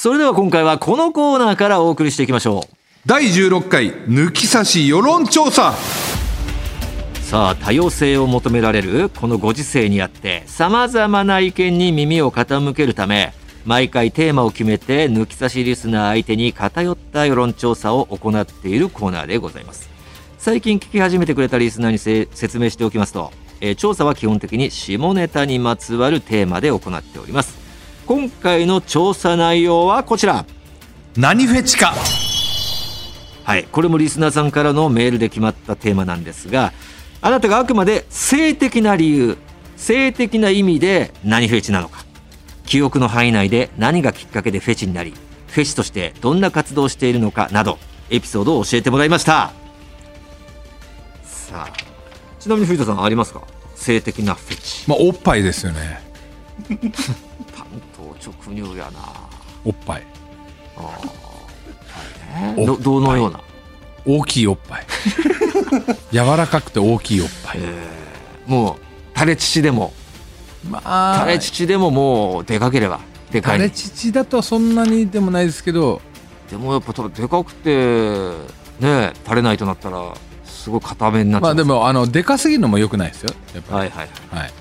それでは今回はこのコーナーからお送りしていきましょう。第16回抜き差し世論調査。さあ多様性を求められるこのご時世にあってさまざまな意見に耳を傾けるため毎回テーマを決めて抜き差しリスナー相手に偏った世論調査を行っているコーナーでございます。最近聞き始めてくれたリスナーにせ説明しておきますと、えー調査は基本的に下ネタにまつわるテーマで行っております今回の調査内容はこちら。何フェチか。はい、これもリスナーさんからのメールで決まったテーマなんですがあなたがあくまで性的な理由性的な意味で何フェチなのか記憶の範囲内で何がきっかけでフェチになりフェチとしてどんな活動をしているのかなどエピソードを教えてもらいました。さあちなみに藤田さんありますか？性的なフェチ。まあおっぱいですよね 単刀直入やな。おっぱい。えおっぱい。どどのような？大きいおっぱい。柔らかくて大きいおっぱい。もう垂れ乳でも。まあ。垂れ乳でももうでかければでかい垂れ乳だとそんなにでもないですけど。でもやっぱ多分でかくてね垂れないとなったらすごい固めになっちゃう。まあでもあのでかすぎるのも良くないですよ。やっぱり、はいはい。はい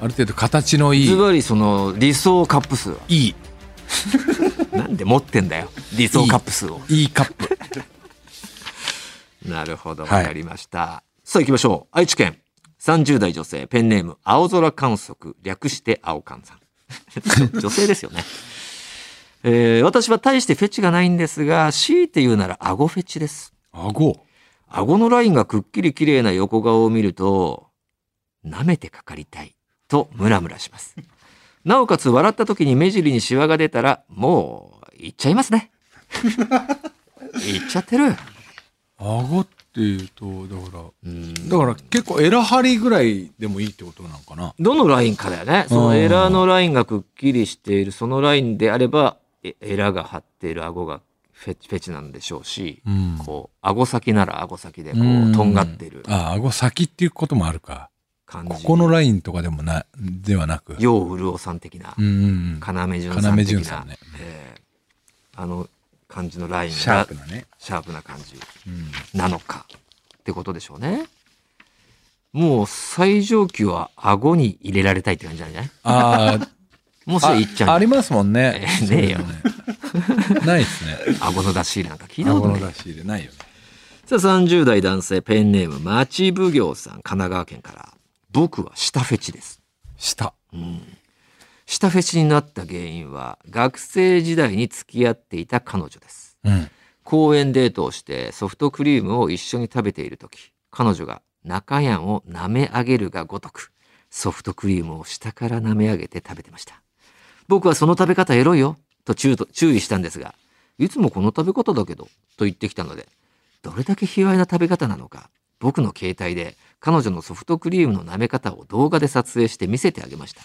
ある程度形のいい。ズバリその理想カップ数はいい。なんで持ってんだよ。理想カップ数を。いい。カップ。なるほど。わはい。かりました、さあ行きましょう。愛知県。30代女性。ペンネーム青空観測。略して青観さん。女性ですよね。えー私は大してフェチがないんですが強いて言うなら顎フェチです。顎。顎のラインがくっきり綺麗な横顔を見ると、舐めてかかりたいとムラムラします。なおかつ笑った時に目尻にシワが出たら、もう、いっちゃいますね。いっちゃってる。顎っていうとだからうんだから結構エラ張りぐらいでもいいってことなのかなどのラインかだよね。そのエラのラインがくっきりしている、そのラインであれば、えエラが張っている顎がフェチフェチなんでしょうし、うんこう、顎先なら顎先で、こうとんがってるあ顎先っていうこともあるか感じ。ここのラインとかでもなではなく陽潤さん的な。要潤さん的なねえーあの感じのラインがシャープなね、シャープな感じうん、なのかってことでしょうね。もう最上級は顎に入れられたいって感じなんじゃないあーもうそれいっちゃうあありますもんねえーねえよねないっすね顎の出し入れなんか聞いたことない。顎の出し入れないよねさあ30代男性ペンネーム町奉行さん神奈川県から僕は舌フェチです。下舌フェチになった原因は学生時代に付き合っていた彼女です。うん公園デートをしてソフトクリームを一緒に食べている時彼女が中やんを舐め上げるがごとくソフトクリームを下から舐め上げて食べてました僕はその食べ方エロいよと注と注意したんですがいつもこの食べ方だけどと言ってきたのでどれだけ卑猥な食べ方なのか僕の携帯で彼女のソフトクリームの舐め方を動画で撮影して見せてあげました。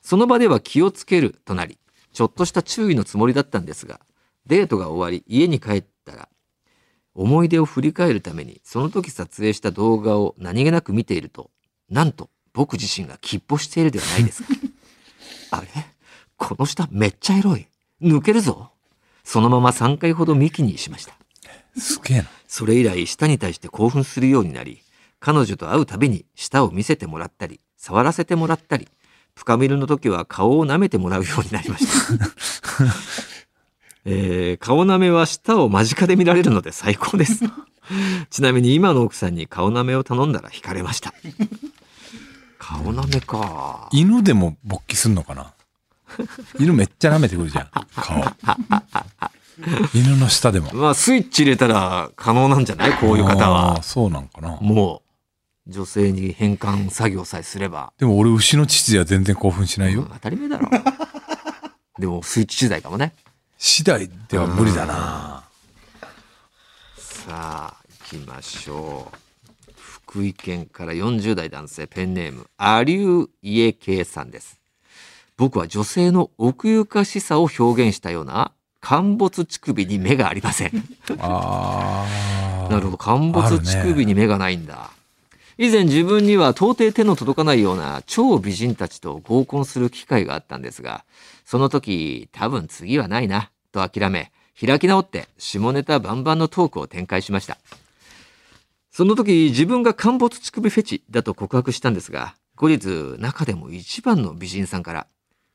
その場では気をつけるとなりちょっとした注意のつもりだったんですがデートが終わり家に帰ったら思い出を振り返るためにその時撮影した動画を何気なく見ているとなんと僕自身が吉歩しているではないですか。あれ？この下めっちゃエロい。抜けるぞ。そのまま3回ほどミキにしましたすげえな。それ以来舌に対して興奮するようになり彼女と会うたびに舌を見せてもらったり触らせてもらったり深見るの時は顔を舐めてもらうようになりました、えー顔舐めは舌を間近で見られるので最高です。ちなみに今の奥さんに顔舐めを頼んだら惹かれました。顔舐めか。犬でも勃起すんのかな？犬めっちゃ舐めてくるじゃん顔 犬の下でも。まあスイッチ入れたら可能なんじゃない？こういう方あはーそうなんかな。もう女性に変換作業さえすれば。でも俺牛の乳では全然興奮しないよ。うん当たり前だろ。でもスイッチ時代かもね。次第では無理だな。さあ行きましょう。福井県から40代男性ペンネームアリューさんです。僕は女性の奥ゆかしさを表現したような陥没乳首に目がありません。なるほど。陥没乳首に目がないんだ、以前自分には到底手の届かないような超美人たちと合コンする機会があったんですがその時多分次はないなと諦め、開き直って下ネタバンバンのトークを展開しました。その時自分が陥没乳首フェチだと告白したんですが、後日中でも一番の美人さんから、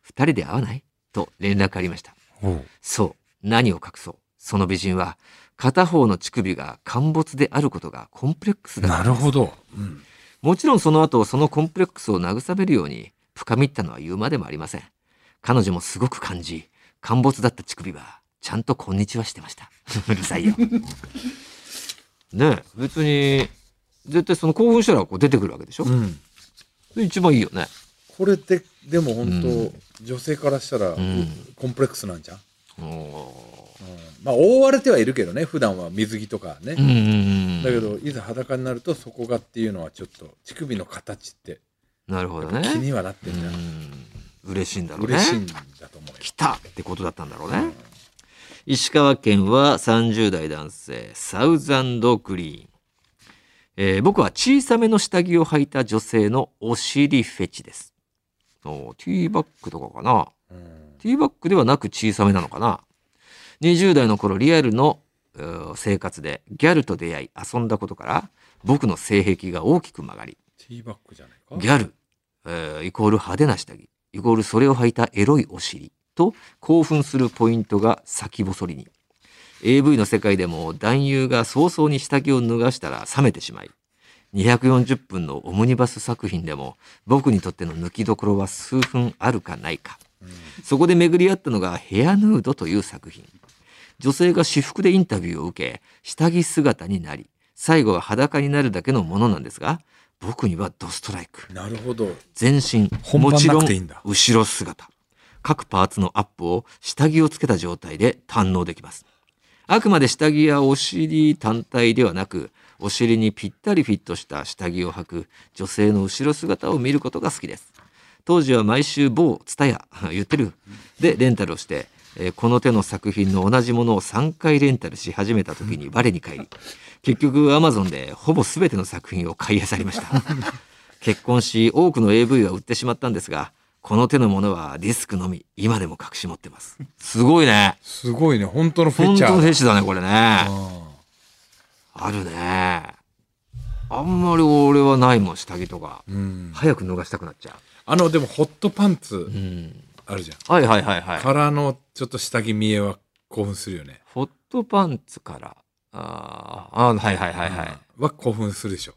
二人で会わない？と連絡ありました。そう、何を隠そう。その美人は、片方の乳首が陥没であることがコンプレックスだなるほど。うん。もちろんその後、そのコンプレックスを慰めるように、深みったのは言うまでもありません。彼女もすごく感じ、陥没だった乳首は、ちゃんとこんにちはしてました。うるさいよ。ねえ、別に、絶対その興奮したらこう出てくるわけでしょ、うん。で一番いいよね。これって、でも本当、うん女性からしたら、んコンプレックスなんじゃん、おうんまあ、覆われてはいるけどね、普段は水着とかね。ーうんうんうん。だけど、いざ裸になると、そこがっていうのはちょっと、乳首の形って、なるほどね。気にはなってんじゃん。うん嬉しいんだろうね。嬉しいんだと思うよ。来たってことだったんだろうね。石川県は30代男性、サウザンドグリーン。えー僕は小さめの下着を履いた女性のお尻フェチです。おーティーバッグとかかな。うん。ティーバッグではなく小さめなのかな ?20 代の頃リアルの生活でギャルと出会い遊んだことから僕の性癖が大きく曲がり、ティーバッグじゃないか？ギャル、えーイコール派手な下着、イコールそれを履いたエロいお尻。と興奮するポイントが先細りに。AV の世界でも男優が早々に下着を脱がしたら冷めてしまい、240分のオムニバス作品でも僕にとっての抜きどころは数分あるかないか。そこで巡り合ったのがヘアヌードという作品。女性が私服でインタビューを受け、下着姿になり、最後は裸になるだけのものなんですが、僕にはドストライク。なるほど。全身、もちろん後ろ姿。各パーツのアップを下着をつけた状態で堪能できます。あくまで下着やお尻単体ではなく、お尻にぴったりフィットした下着を履く女性の後ろ姿を見ることが好きです。当時は毎週某ツタヤ、言ってる。で、レンタルをして、えーこの手の作品の同じものを3回レンタルし始めた時に我に返り、結局 Amazon でほぼ全ての作品を買い漁りました。結婚し多くの AV は売ってしまったんですが、この手のものはディスクのみ、今でも隠し持ってます。すごいね。すごいね。本当のフェ本当チャー。のフェチだね、これね。うんあるね。あんまり俺はないもん、下着とか。うん。早く脱がしたくなっちゃあの、でも、ホットパンツ。あるじゃん。はいはいはいはい。からの、ちょっと下着見えは興奮するよね。ホットパンツから。あーあー、はいはいはいはい。うん。は興奮するでしょ。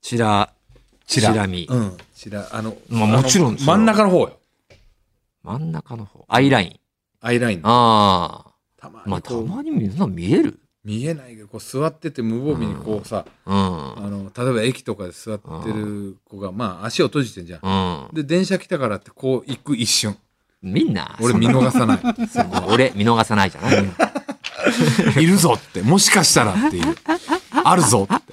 チラ、チラ見。うん。チラ、あの、まあもちろん真ん中の方よ。真ん中の方。アイライン。アイライン。あたまあ。まあ、たまにみんな見える見えないけど、こう座ってて無防備にこうさ、うん。あの、例えば駅とかで座ってる子が、まあ足を閉じてんじゃん。うん。で、電車来たからってこう行く一瞬。みんな、俺見逃さな い。俺見逃さないじゃないよ。いるぞって、もしかしたらっていう。あるぞって。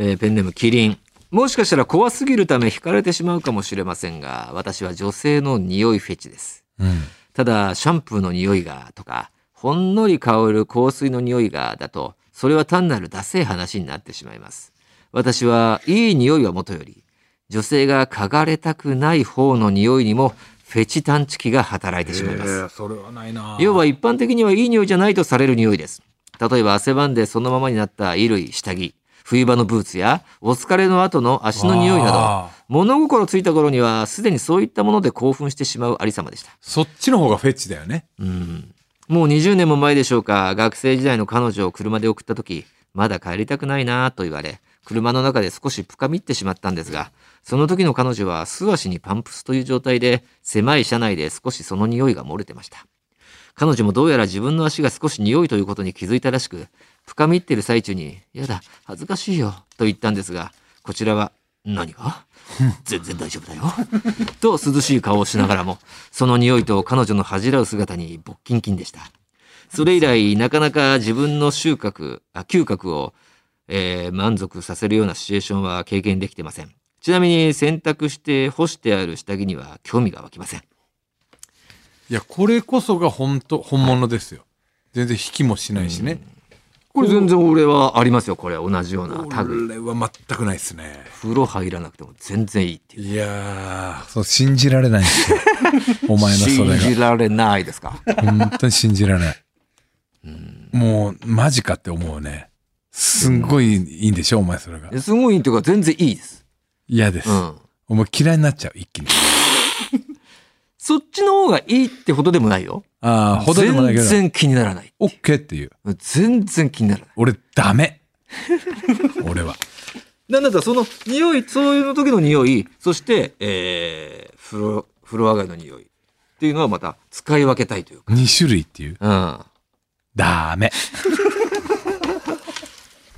えーペンネームキリン。もしかしたら怖すぎるため惹かれてしまうかもしれませんが、私は女性の匂いフェチです。うん。ただ、シャンプーの匂いがとか、ほんのり香る香水の匂いがだと、それは単なるダセい話になってしまいます。私はいい匂いはもとより、女性が嗅がれたくない方の匂いにもフェチ探知機が働いてしまいます。えーそれはないな要は一般的にはいい匂いじゃないとされる匂いです。例えば汗ばんでそのままになった衣類、下着、冬場のブーツやお疲れの後の足の匂いなどあ、物心ついた頃にはすでにそういったもので興奮してしまうありさまでした。そっちの方がフェチだよね。うん。もう20年も前でしょうか、学生時代の彼女を車で送った時、まだ帰りたくないなぁと言われ、車の中で少し深みってしまったんですが、その時の彼女は素足にパンプスという状態で、狭い車内で少しその匂いが漏れてました。彼女もどうやら自分の足が少し匂いということに気づいたらしく、深みってる最中に、やだ、恥ずかしいよ、と言ったんですが、こちらは、何が？全然大丈夫だよ。と涼しい顔をしながらも、その匂いと彼女の恥じらう姿に勃キンキンでした。それ以来、なかなか自分の収穫、あ嗅覚を、えー満足させるようなシチュエーションは経験できてません。ちなみに洗濯して干してある下着には興味が湧きません。いや、これこそが本当、本物ですよ。全然引きもしないしね。これ全然俺はありますよこれ同じような類俺は全くないですね。風呂入らなくても全然いいっていういやー、そう、信じられないんですよ。お前のそ信れじられないですか？が。本当に信じられない。もう、マジかって思うね。すんごいいいんでしょ、お前それが。すごいっていうか全然いいです嫌です。うんお前嫌いになっちゃう、一気に。そっちの方がいいってほどでもないよああ、ほどでもないけど。全然気にならないオッケーっていう。全然気にならない俺、ダメ。俺は。なんだったらその匂いそういうの時の匂いそして、えー、風呂風呂上がりの匂いっていうのはまた使い分けたいというか、2種類っていう？うん、ダメ。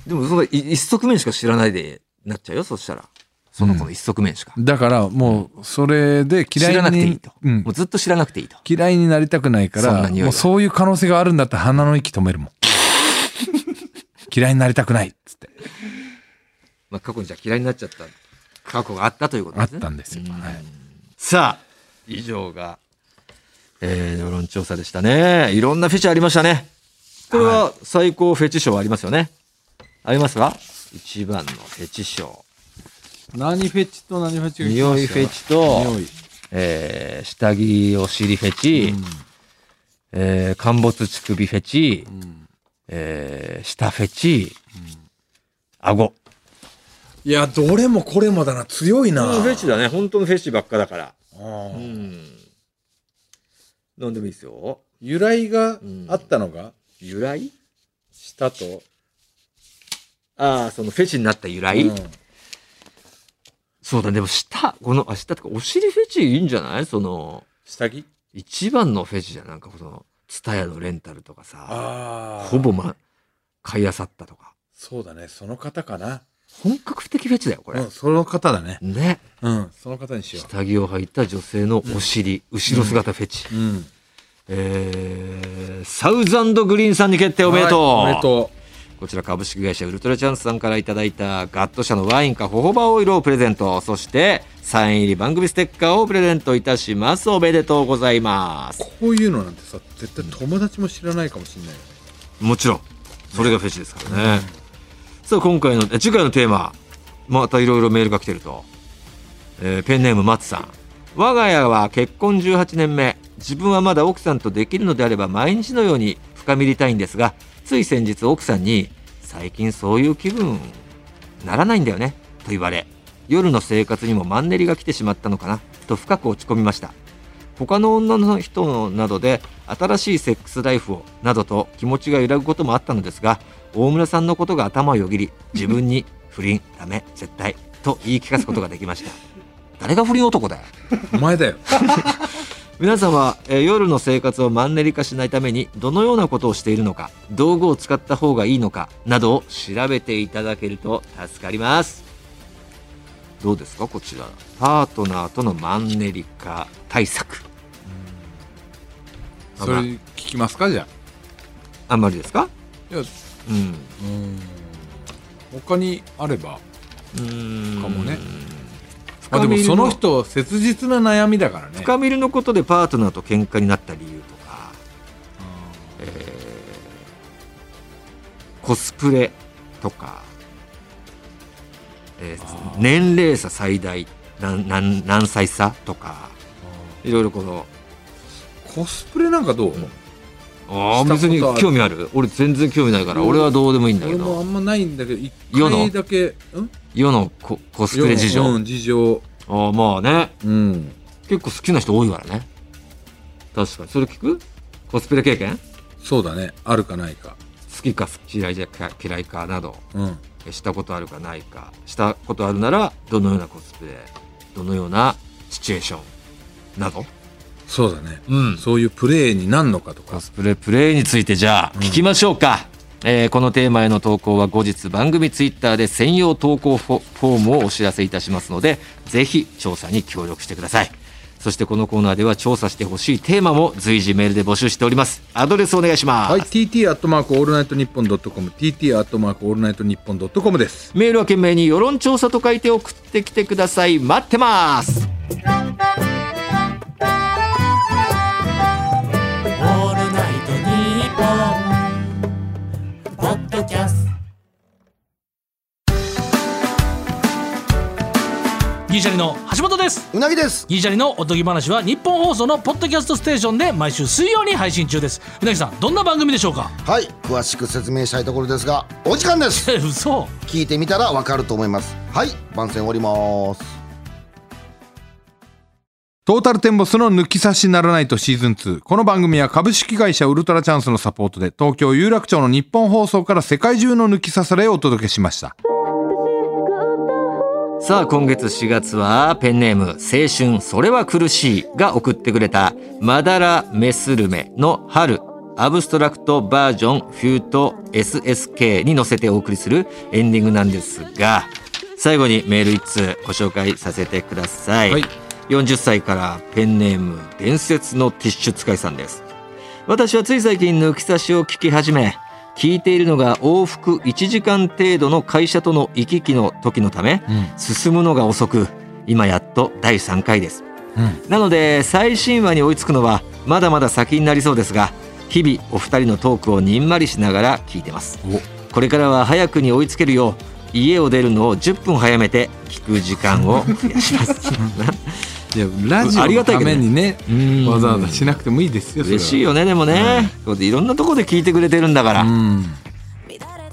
でもそのい一側面しか知らないでなっちゃうよそしたらその子の一側面しか、だからもう、それで嫌いに。知らなくていいと、うん。もうずっと知らなくていいと。嫌いになりたくないから、もうそういう可能性があるんだったら鼻の息止めるもん。嫌いになりたくない。っつって。まあ、過去にじゃあ嫌いになっちゃった過去があったということあですね。ったんですよ。うん。はい。さあ以上が、えー、世論調査でしたね。いろんなフェチありましたね。これは最高フェチ賞ありますよね。ありますか？一番のフェチ賞何フェチと何フェチが来匂いフェチと匂い。えー下着お尻フェチ、えー陥没乳首フェチ、んえー下フェチ、顎。いや、どれもこれもだな、強いな。フェチだね。本当のフェチばっかだから。あーうん。なんでもいいですよ。由来がんあったのが、由来？舌と、ああ、そのフェチになった由来、うんそうだ、でも下、この、あ、下とかお尻フェチいいんじゃない？その、下着？一番のフェチじゃん。なんかその、ツタヤのレンタルとかさ。ほぼま、買いあさったとか。そうだね、その方かな。本格的フェチだよ、これ。うん、その方だね。ね。うん、その方にしよ下着を履いた女性のお尻、後ろ姿フェチ。う。うん。えー、サウザンドグリーンさんに決定おめでとう、はいおめでとこちら株式会社ウルトラチャンスさんからいただいたガット社のワインかホホバオイルをプレゼント。そしてサイン入り番組ステッカーをプレゼントいたします。おめでとうございます。う。こういうのなんてさ、絶対友達も知らないかもしれないよね。もちろん。それがフェチですからね、さあ今回のえ次回のテーマまたいろいろメールが来てると、えーペンネーム松さん。我が家は結婚18年目。自分はまだ奥さんとできるのであれば毎日のように深みりたいんですがつい先日奥さんに「最近そういう気分ならないんだよね」と言われ夜の生活にもマンネリが来てしまったのかなと深く落ち込みました。他の女の人などで新しいセックスライフをなどと気持ちが揺らぐこともあったのですが大村さんのことが頭をよぎり自分に不倫ダメ絶対と言い聞かすことができました。誰が不倫男だよ。お前だよ。皆さんは、えー夜の生活をマンネリ化しないためにどのようなことをしているのか道具を使った方がいいのかなどを調べていただけると助かります。どうですかこちら。パートナーとのマンネリ化対策。それ聞きますかじゃあ。んまりですか？あ。いや、うん。うん。他にあれば。うーん。かもね。まあでもその人、切実な悩みだからね。深みりのことでパートナーと喧嘩になった理由とか、えーコスプレとか、えー年齢差最大何何何歳差とかいろいろこのコスプレなんかどう、あーしたことある？別に興味ある。俺全然興味ないからうん。俺はどうでもいいんだけど。俺もあんまないんだけど、一世の？回だけ、ん？世のココスプレ事情、うん、事情。あーまあねうん。結構好きな人多いからね確かにそれ聞く？コスプレ経験？そうだね。あるかないか。好きか嫌いじゃか嫌いかなどうん。したことあるかないかしたことあるならどのようなコスプレ？どのようなシチュエーション？など、そうだね。うん、そういうプレイになんのかとか。コスプレプレイについてじゃあ聞きましょうか、えーこのテーマへの投稿は後日番組ツイッターで専用投稿フォームをお知らせいたしますのでぜひ調査に協力してください。そしてこのコーナーでは調査してほしいテーマも随時メールで募集しております。アドレスお願いします、はい、TT アットマークオールナイトニッポンドットコム、TT アットマークオールナイトニッポンドットコムです。メールは懸命に世論調査と書いて送ってきてください。待ってますドキャス。ギリシャリの橋本です。うなぎです。ギリシャリのおとぎ話は日本放送のポッドキャストステーションで毎週水曜に配信中です。うなぎさんどんな番組でしょうか？はい。詳しく説明したいところですがお時間です。嘘。聞いてみたらわかると思います。はい。番宣おります。トータルテンボスの抜き差しならないとシーズン2。この番組は株式会社ウルトラチャンスのサポートで東京有楽町の日本放送から世界中の抜き差されをお届けしました。さあ今月4月はペンネーム青春それは苦しいが送ってくれたマダラメスルメの春アブストラクトバージョンフュート SSK に乗せてお送りするエンディングなんですが最後にメール1通ご紹介させてください、はい40歳からペンネーム伝説のティッシュ使いさんです。私はつい最近抜き差しを聞き始め聞いているのが往復1時間程度の会社との行き来の時のため、進むのが遅く今やっと第3回です、なので最新話に追いつくのはまだまだ先になりそうですが日々お二人のトークをにんまりしながら聞いてます。これからは早くに追いつけるよう家を出るのを10分早めて聞く時間を増やします。いや、ラジオのたありがたいけどねめにね、ん。わざわざしなくてもいいですよ。嬉しいよねでもね、こうやっていろん。なところで聞いてくれてるん。だから、うん。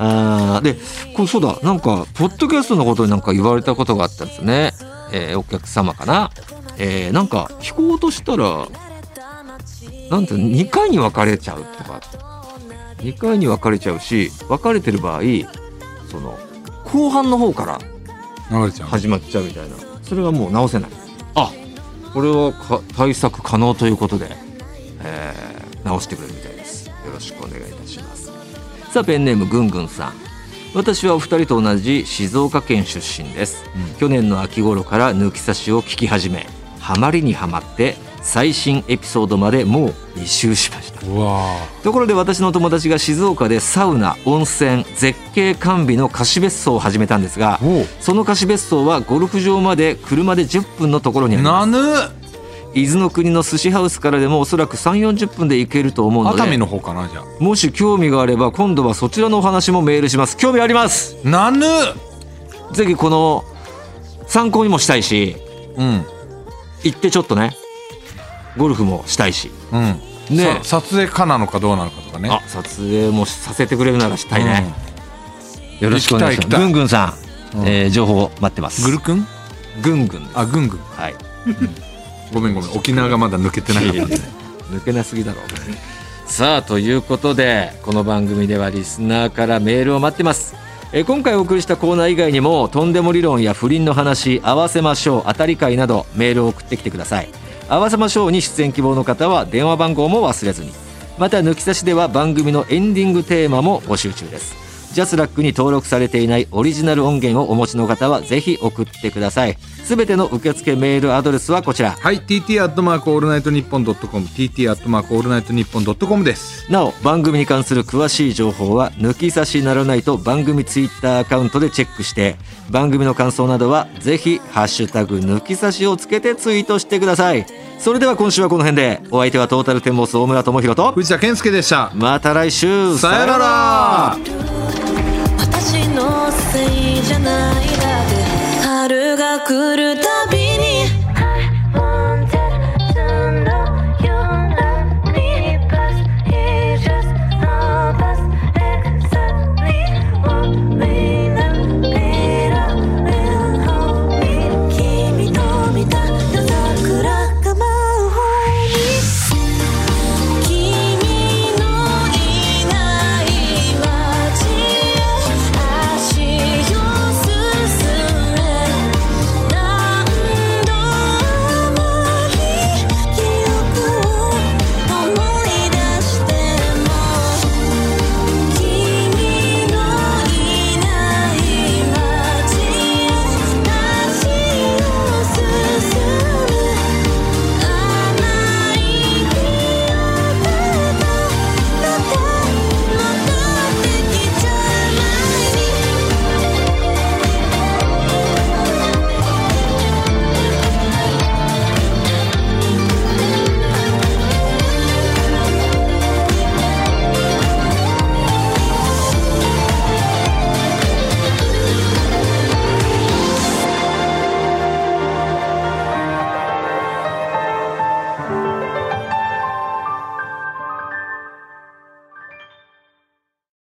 あーでこれそうだなん。かポッドキャストのことになん。か言われたことがあったん。ですね、えーお客様かな、えーなん。か聞こうとしたらなん。て2回に分かれちゃうとか2回に分かれちゃうし分かれてる場合その後半の方から流れちゃう。始まっちゃうみたいな。それがもう直せない。あ。これはか対策可能ということで、えー直してくれるみたいです。よろしくお願いいたします。さあペンネームぐんぐんさん。私はお二人と同じ静岡県出身です、去年の秋頃から抜き差しを聞き始めハマりにはまって最新エピソードまでもう2周しましところで私の友達が静岡でサウナ温泉絶景完備の貸別荘を始めたんですがその貸別荘はゴルフ場まで車で10分のところにあります。なぬ。伊豆の国の寿司ハウスからでもおそらく3 4 0分で行けると思うので熱海の方かなじゃもし興味があれば今度はそちらのお話もメールします。興味あります。あ。なぬ。ぜひこの参考にもしたいしうん。行ってちょっとねゴルフもしたいし。うん。ね。さ撮影可なのかどうなのかとかね。あ撮影もさせてくれるならしたいね、よろしくお願いします。ぐんぐんさん、えー情報待ってます。ぐるくん？ぐんぐんあ、ぐんぐん。はい。ごめんごめん。沖縄がまだ抜けてなかったね。抜けなすぎだろ。さあということでこの番組ではリスナーからメールを待ってます。えー今回お送りしたコーナー以外にもとんでも理論や不倫の話合わせましょう当たり会などメールを送ってきてください合わせましょうに出演希望の方は電話番号も忘れずに。また抜き差しでは番組のエンディングテーマも募集中です。ジャスラックに登録されていないオリジナル音源をお持ちの方はぜひ送ってくださいすべての受付メールアドレスはこちらはい。TT アットマークオールナイトニッポンドットコム。TT アットマークオールナイトニッポンドットコムです。なお番組に関する詳しい情報は抜き差しならないと番組ツイッターアカウントでチェックして番組の感想などはぜひハッシュタグ抜き差しをつけてツイートしてくださいそれでは今週はこの辺でお相手はトータルテンボス大村智広と藤田健介でした。また来週さよなら私のせいじゃないだって。春が来る